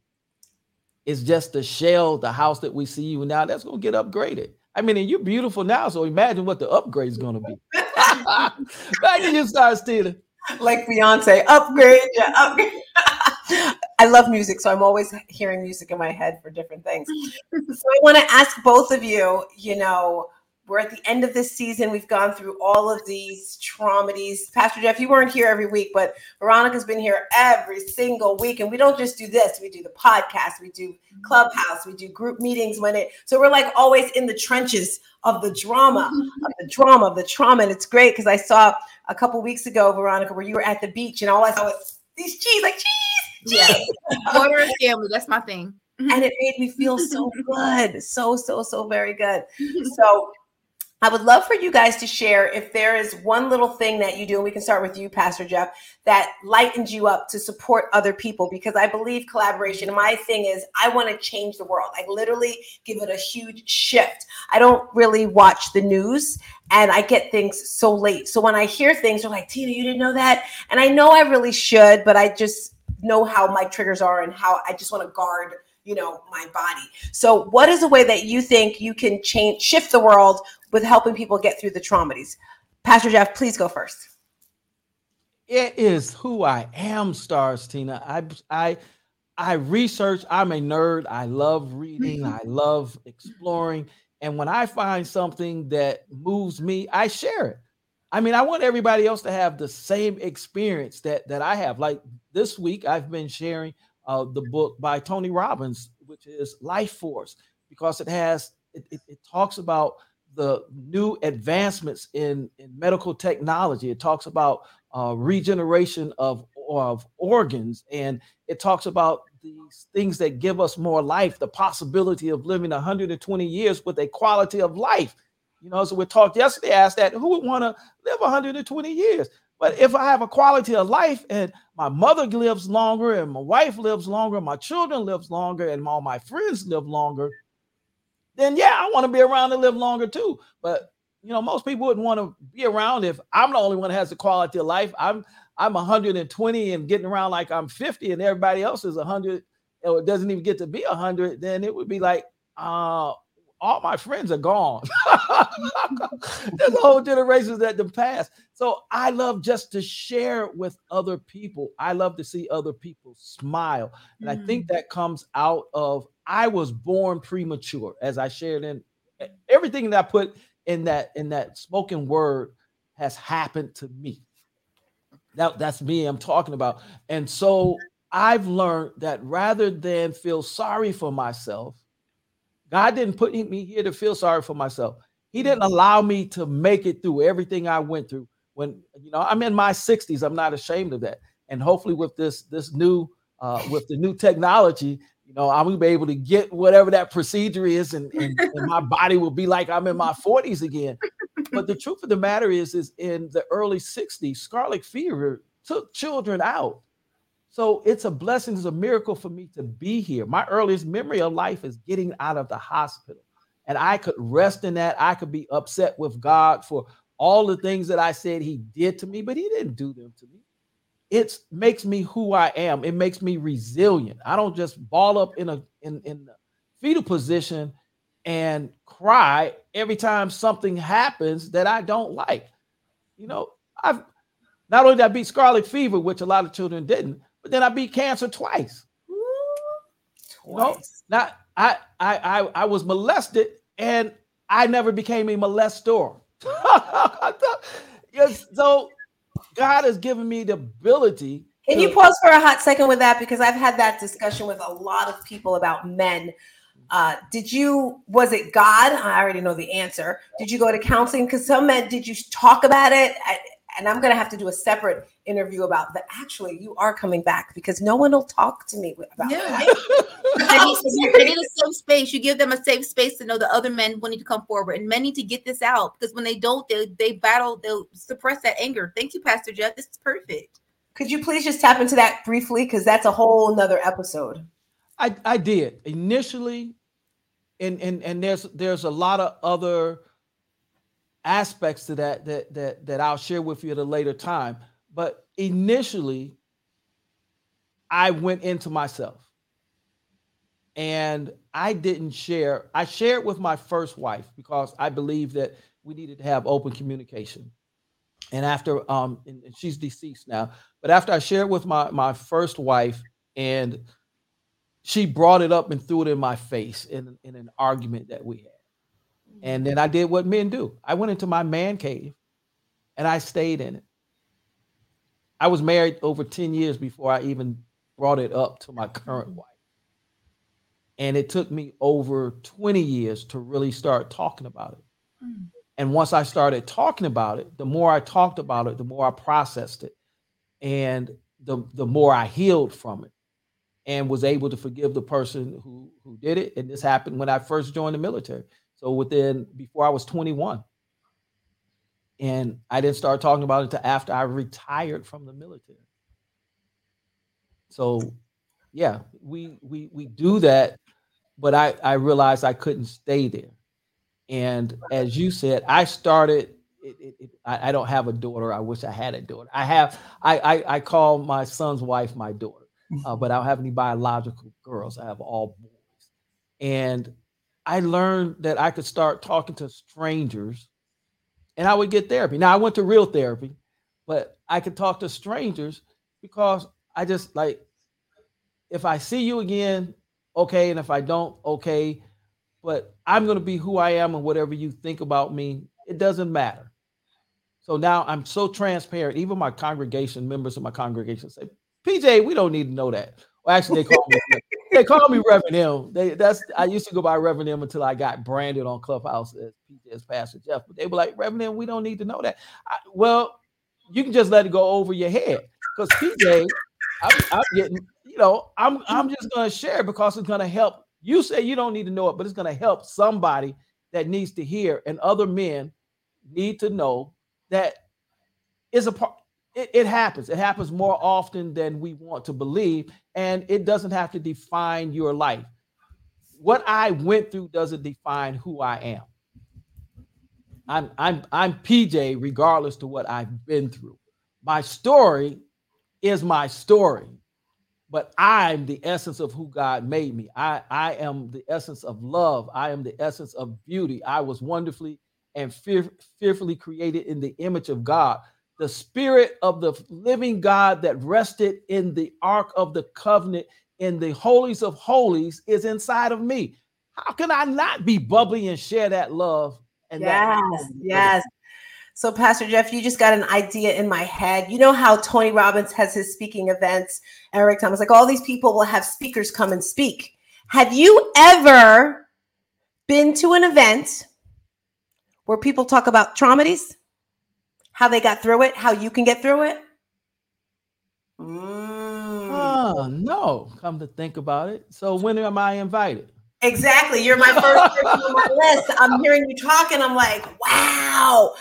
It's just the shell, the house that we see you now, that's going to get upgraded. I mean, and you're beautiful now, so imagine what the upgrade is going to be. Back to you, Star. Like Beyonce, upgrade, yeah, upgrade. I love music, so I'm always hearing music in my head for different things. so I want to ask both of you, you know, we're at the end of this season. We've gone through all of these traumedies. Pastor Jeff, you weren't here every week, but Veronica's been here every single week. And we don't just do this, we do the podcast, we do mm-hmm. clubhouse, we do group meetings when it so we're like always in the trenches of the drama, of mm-hmm. the drama, of the trauma. And it's great because I saw a couple weeks ago, Veronica, where you were at the beach and all I saw was these cheese, like cheese yeah. Water and family. That's my thing. and it made me feel so good. So, so, so very good. So I would love for you guys to share if there is one little thing that you do, and we can start with you, Pastor Jeff, that lightens you up to support other people because I believe collaboration. My thing is, I want to change the world. I literally give it a huge shift. I don't really watch the news and I get things so late. So when I hear things, they're like, Tina, you didn't know that. And I know I really should, but I just, know how my triggers are and how I just want to guard you know my body. So what is a way that you think you can change shift the world with helping people get through the traumedies pastor jeff please go first. It is who i am stars tina. I i i research i'm a nerd. I love reading. Mm-hmm. I love exploring. And when i find something that moves me i share it I mean, I want everybody else to have the same experience that that I have. Like this week, I've been sharing uh, the book by Tony Robbins, which is Life Force, because it has it, it, it talks about the new advancements in, in medical technology. It talks about uh, regeneration of of organs, and it talks about these things that give us more life, the possibility of living 120 years with a quality of life you know, so we talked yesterday, asked that who would want to live 120 years? But if I have a quality of life and my mother lives longer and my wife lives longer, my children lives longer, and all my friends live longer, then yeah, I want to be around to live longer too. But you know, most people wouldn't want to be around if I'm the only one that has the quality of life. I'm I'm 120 and getting around like I'm 50 and everybody else is 100 or doesn't even get to be 100, then it would be like, uh, all my friends are gone. There's a whole generation that the past. So I love just to share with other people. I love to see other people smile. And mm. I think mm. that comes out of I was born premature, as I shared in everything that I put in that in that spoken word has happened to me. That, that's me I'm talking about. And so I've learned that rather than feel sorry for myself, God didn't put me here to feel sorry for myself. He didn't allow me to make it through everything I went through. When you know I'm in my 60s, I'm not ashamed of that. And hopefully, with this this new uh, with the new technology, you know, I'm gonna be able to get whatever that procedure is, and, and, and my body will be like I'm in my 40s again. But the truth of the matter is, is in the early 60s, scarlet fever took children out. So it's a blessing, it's a miracle for me to be here. My earliest memory of life is getting out of the hospital. And I could rest in that. I could be upset with God for all the things that I said he did to me, but he didn't do them to me it makes me who I am. It makes me resilient. I don't just ball up in a in in fetal position and cry every time something happens that I don't like. You know, I've not only did I beat scarlet fever, which a lot of children didn't, but then I beat cancer twice. Twice. Know, not I I I I was molested and I never became a molester. yes, so God has given me the ability. Can to- you pause for a hot second with that? Because I've had that discussion with a lot of people about men. Uh, did you, was it God? I already know the answer. Did you go to counseling? Because some men, did you talk about it? I, and I'm going to have to do a separate interview about that. Actually, you are coming back because no one will talk to me about yeah. that. they, need, a safe space. You give them a safe space to know that other men will need to come forward, and men need to get this out because when they don't, they they battle, they'll suppress that anger. Thank you, Pastor Jeff. This is perfect. Could you please just tap into that briefly because that's a whole nother episode. I I did initially, and and and there's there's a lot of other aspects to that that that that I'll share with you at a later time. But initially, I went into myself. And I didn't share. I shared with my first wife because I believe that we needed to have open communication. And after um and she's deceased now, but after I shared with my my first wife and she brought it up and threw it in my face in, in an argument that we had. And then I did what men do. I went into my man cave and I stayed in it. I was married over 10 years before I even brought it up to my current wife. And it took me over 20 years to really start talking about it. Mm. And once I started talking about it, the more I talked about it, the more I processed it. And the, the more I healed from it and was able to forgive the person who, who did it. And this happened when I first joined the military. So within before I was 21. And I didn't start talking about it until after I retired from the military. So yeah, we we we do that, but I I realized I couldn't stay there. And as you said, I started. It, it, it, I, I, don't have a daughter. I wish I had a daughter. I have. I I, I call my son's wife my daughter, uh, but I don't have any biological girls. I have all boys, and I learned that I could start talking to strangers and I would get therapy. Now I went to real therapy, but I could talk to strangers because I just like if I see you again, okay, and if I don't, okay, but I'm going to be who I am and whatever you think about me, it doesn't matter. So now I'm so transparent. Even my congregation members of my congregation say, "PJ, we don't need to know that." Well, actually, they call me they call me Reverend M. They that's I used to go by Reverend M until I got branded on Clubhouse as as Pastor Jeff. But they were like, Reverend M, we don't need to know that. I, well, you can just let it go over your head because PJ, I'm, I'm getting, you know, I'm I'm just gonna share because it's gonna help. You say you don't need to know it, but it's gonna help somebody that needs to hear, and other men need to know that is a part it, it, happens. It happens more often than we want to believe, and it doesn't have to define your life. What I went through doesn't define who I am. I'm I'm I'm PJ regardless to what I've been through. My story is my story, but I'm the essence of who God made me. I I am the essence of love. I am the essence of beauty. I was wonderfully and fear, fearfully created in the image of God the spirit of the living God that rested in the ark of the covenant in the holies of holies is inside of me. How can I not be bubbly and share that love? And yes, that yes. So, Pastor Jeff, you just got an idea in my head. You know how Tony Robbins has his speaking events, Eric Thomas, like all these people will have speakers come and speak. Have you ever been to an event where people talk about traumedies, how they got through it, how you can get through it? Mm. Oh, no, come to think about it. So when am I invited? Exactly. You're my first person on my list. I'm hearing you talk and I'm like, wow.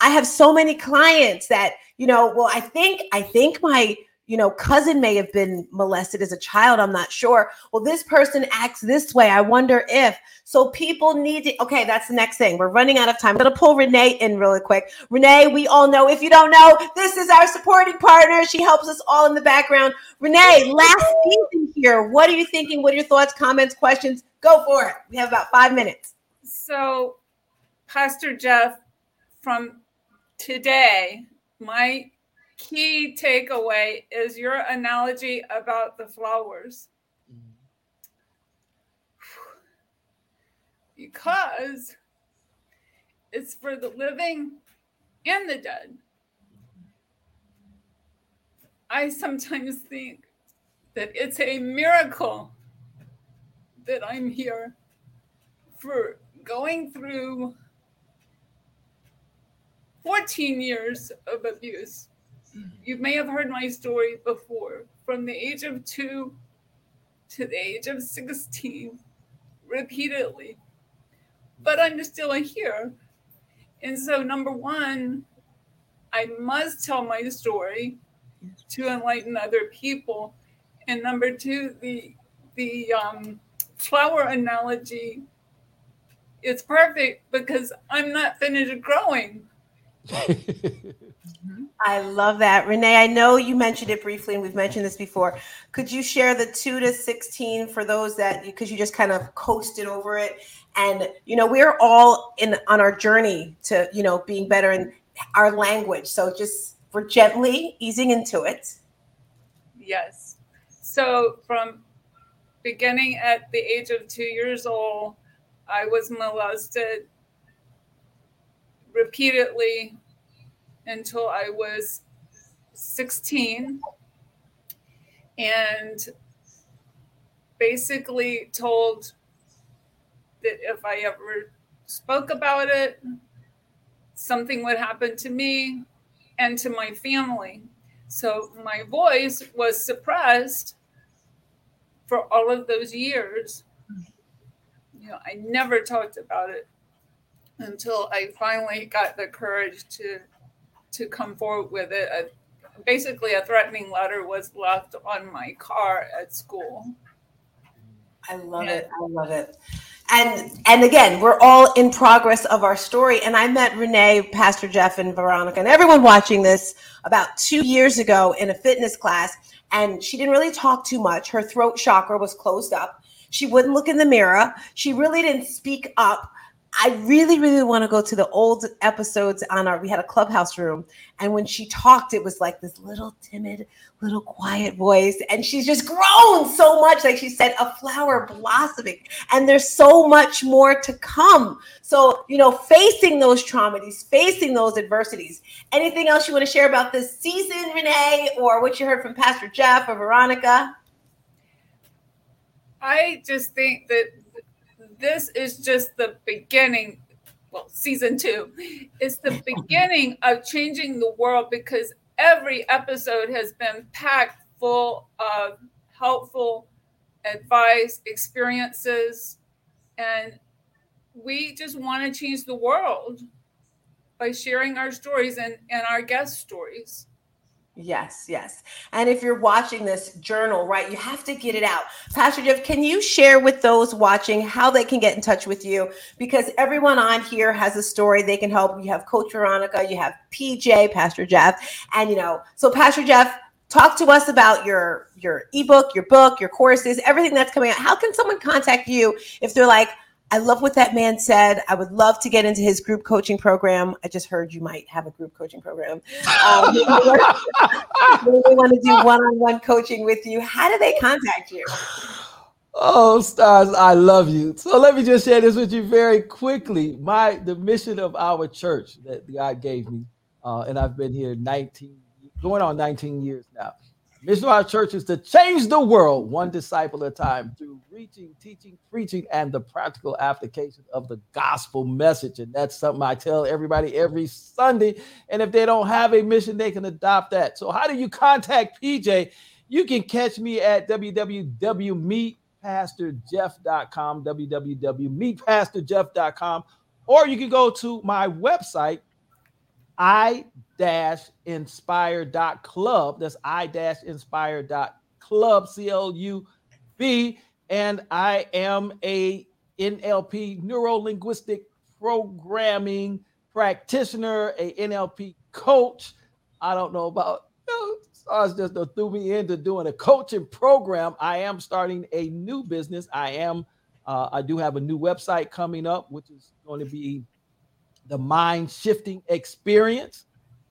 I have so many clients that, you know, well, I think, I think my you know, cousin may have been molested as a child. I'm not sure. Well, this person acts this way. I wonder if. So people need to. Okay, that's the next thing. We're running out of time. I'm going to pull Renee in really quick. Renee, we all know. If you don't know, this is our supporting partner. She helps us all in the background. Renee, last season here. What are you thinking? What are your thoughts, comments, questions? Go for it. We have about five minutes. So, Pastor Jeff, from today, my key takeaway is your analogy about the flowers. Mm. Because it's for the living and the dead. I sometimes think that it's a miracle that I'm here for going through 14 years of abuse you may have heard my story before. From the age of two to the age of 16, repeatedly. But I'm still here. And so, number one, I must tell my story to enlighten other people. And number two, the the um, flower analogy is perfect because I'm not finished growing. I love that. Renee, I know you mentioned it briefly and we've mentioned this before. Could you share the 2 to 16 for those that because you just kind of coasted over it and you know, we're all in on our journey to, you know, being better in our language. So just we're gently easing into it. Yes. So from beginning at the age of 2 years old, I was molested repeatedly until I was 16 and basically told that if I ever spoke about it, something would happen to me and to my family. So my voice was suppressed for all of those years. You know, I never talked about it until I finally got the courage to to come forward with it. A, basically, a threatening letter was left on my car at school. I love it. I love it. And and again, we're all in progress of our story. And I met Renee, Pastor Jeff, and Veronica, and everyone watching this about two years ago in a fitness class. And she didn't really talk too much. Her throat chakra was closed up. She wouldn't look in the mirror. She really didn't speak up I really, really want to go to the old episodes on our. We had a clubhouse room, and when she talked, it was like this little timid, little quiet voice, and she's just grown so much. Like she said, a flower blossoming, and there's so much more to come. So you know, facing those traumas, facing those adversities. Anything else you want to share about this season, Renee, or what you heard from Pastor Jeff or Veronica? I just think that this is just the beginning. Well, season two is the beginning of changing the world because every episode has been packed full of helpful advice, experiences, and we just want to change the world by sharing our stories and, and our guest stories. Yes, yes. And if you're watching this journal, right, you have to get it out. Pastor Jeff, can you share with those watching how they can get in touch with you? Because everyone on here has a story they can help. You have Coach Veronica, you have PJ, Pastor Jeff, and you know, so Pastor Jeff, talk to us about your your ebook, your book, your courses, everything that's coming out. How can someone contact you if they're like, I love what that man said. I would love to get into his group coaching program. I just heard you might have a group coaching program. Um, we want to do one-on-one coaching with you. How do they contact you? Oh, stars, I love you. So let me just share this with you very quickly. My the mission of our church that God gave me, uh, and I've been here 19, going on 19 years now, Mission of our church is to change the world one disciple at a time through reaching, teaching, preaching, and the practical application of the gospel message. And that's something I tell everybody every Sunday. And if they don't have a mission, they can adopt that. So, how do you contact PJ? You can catch me at www.meetpastorjeff.com, www.meetpastorjeff.com, or you can go to my website, I inspire.club. That's I inspire.club, C L U B. c l u b. And I am a NLP neuro linguistic programming practitioner, a NLP coach. I don't know about you know, just threw me into doing a coaching program. I am starting a new business. I am uh, I do have a new website coming up, which is going to be the mind shifting experience.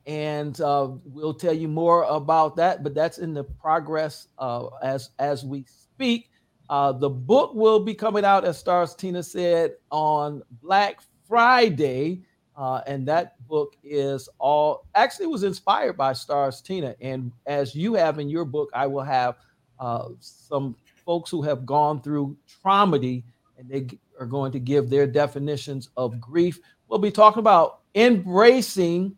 And uh, we'll tell you more about that, but that's in the progress uh, as as we speak. Uh, the book will be coming out, as Stars Tina said, on Black Friday. Uh, and that book is all actually was inspired by Stars Tina. And as you have in your book, I will have uh, some folks who have gone through traumedy and they are going to give their definitions of grief. We'll be talking about embracing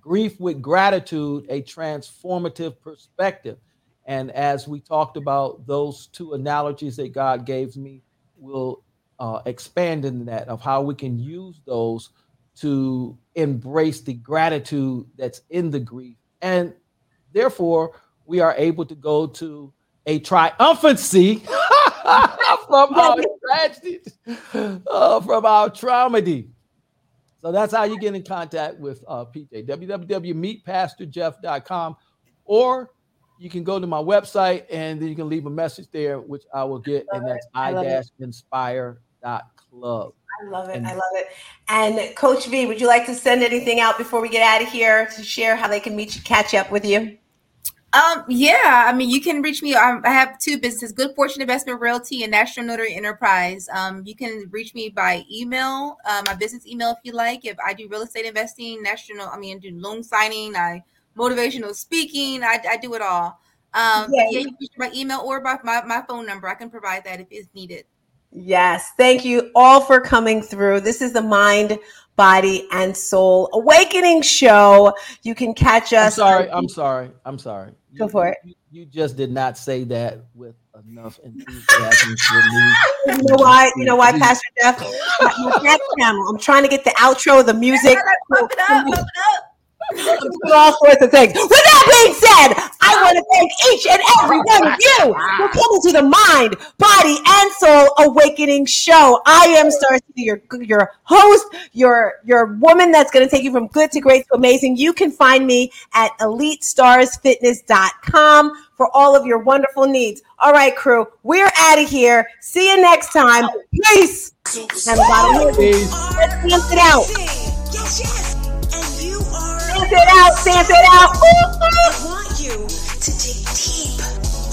grief with gratitude, a transformative perspective. And as we talked about those two analogies that God gave me, we'll uh, expand in that of how we can use those to embrace the gratitude that's in the grief. And therefore, we are able to go to a triumphancy from our tragedy, uh, from our traumedy. So that's how you get in contact with uh, PJ. www.meetpastorjeff.com, or you can go to my website and then you can leave a message there, which I will get, and that's i-inspire.club. I love it. And, I love it. And Coach V, would you like to send anything out before we get out of here to share how they can meet you, catch up with you? Um, yeah, I mean, you can reach me. Um, I have two businesses: Good Fortune Investment Realty and National Notary Enterprise. Um, you can reach me by email, uh, my business email, if you like. If I do real estate investing, national, I mean, do loan signing, I motivational speaking, I, I do it all. Um, yeah, yeah you can reach me by email or by my, my phone number. I can provide that if it's needed. Yes, thank you all for coming through. This is the Mind Body and Soul Awakening Show. You can catch us. I'm sorry. I'm sorry. I'm sorry. Go for it. You, you, just did not say that with enough enthusiasm for me. You know why? You know why, Pastor Jeff? My channel. I'm trying to get the outro, the music. all sorts of things. With that being said, I want to thank each and every one of you for coming to the Mind, Body, and Soul Awakening Show. I am Star your your host, your your woman that's going to take you from good to great to amazing. You can find me at elitestarsfitness.com for all of your wonderful needs. All right, crew, we're out of here. See you next time. Peace. Have a lot of Peace. Let's dance it out. Stamp it out, stamp it out. I want you to dig deep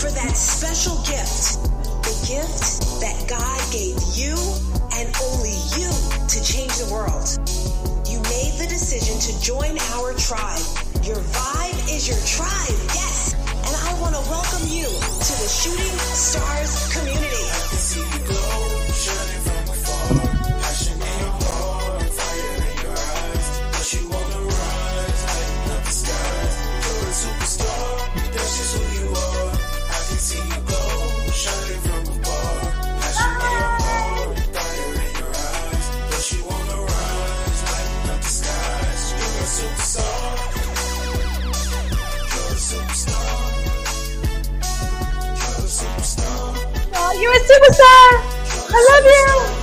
for that special gift. The gift that God gave you and only you to change the world. You made the decision to join our tribe. Your vibe is your tribe, yes. And I want to welcome you to the Shooting Stars community. Superstar. I love you.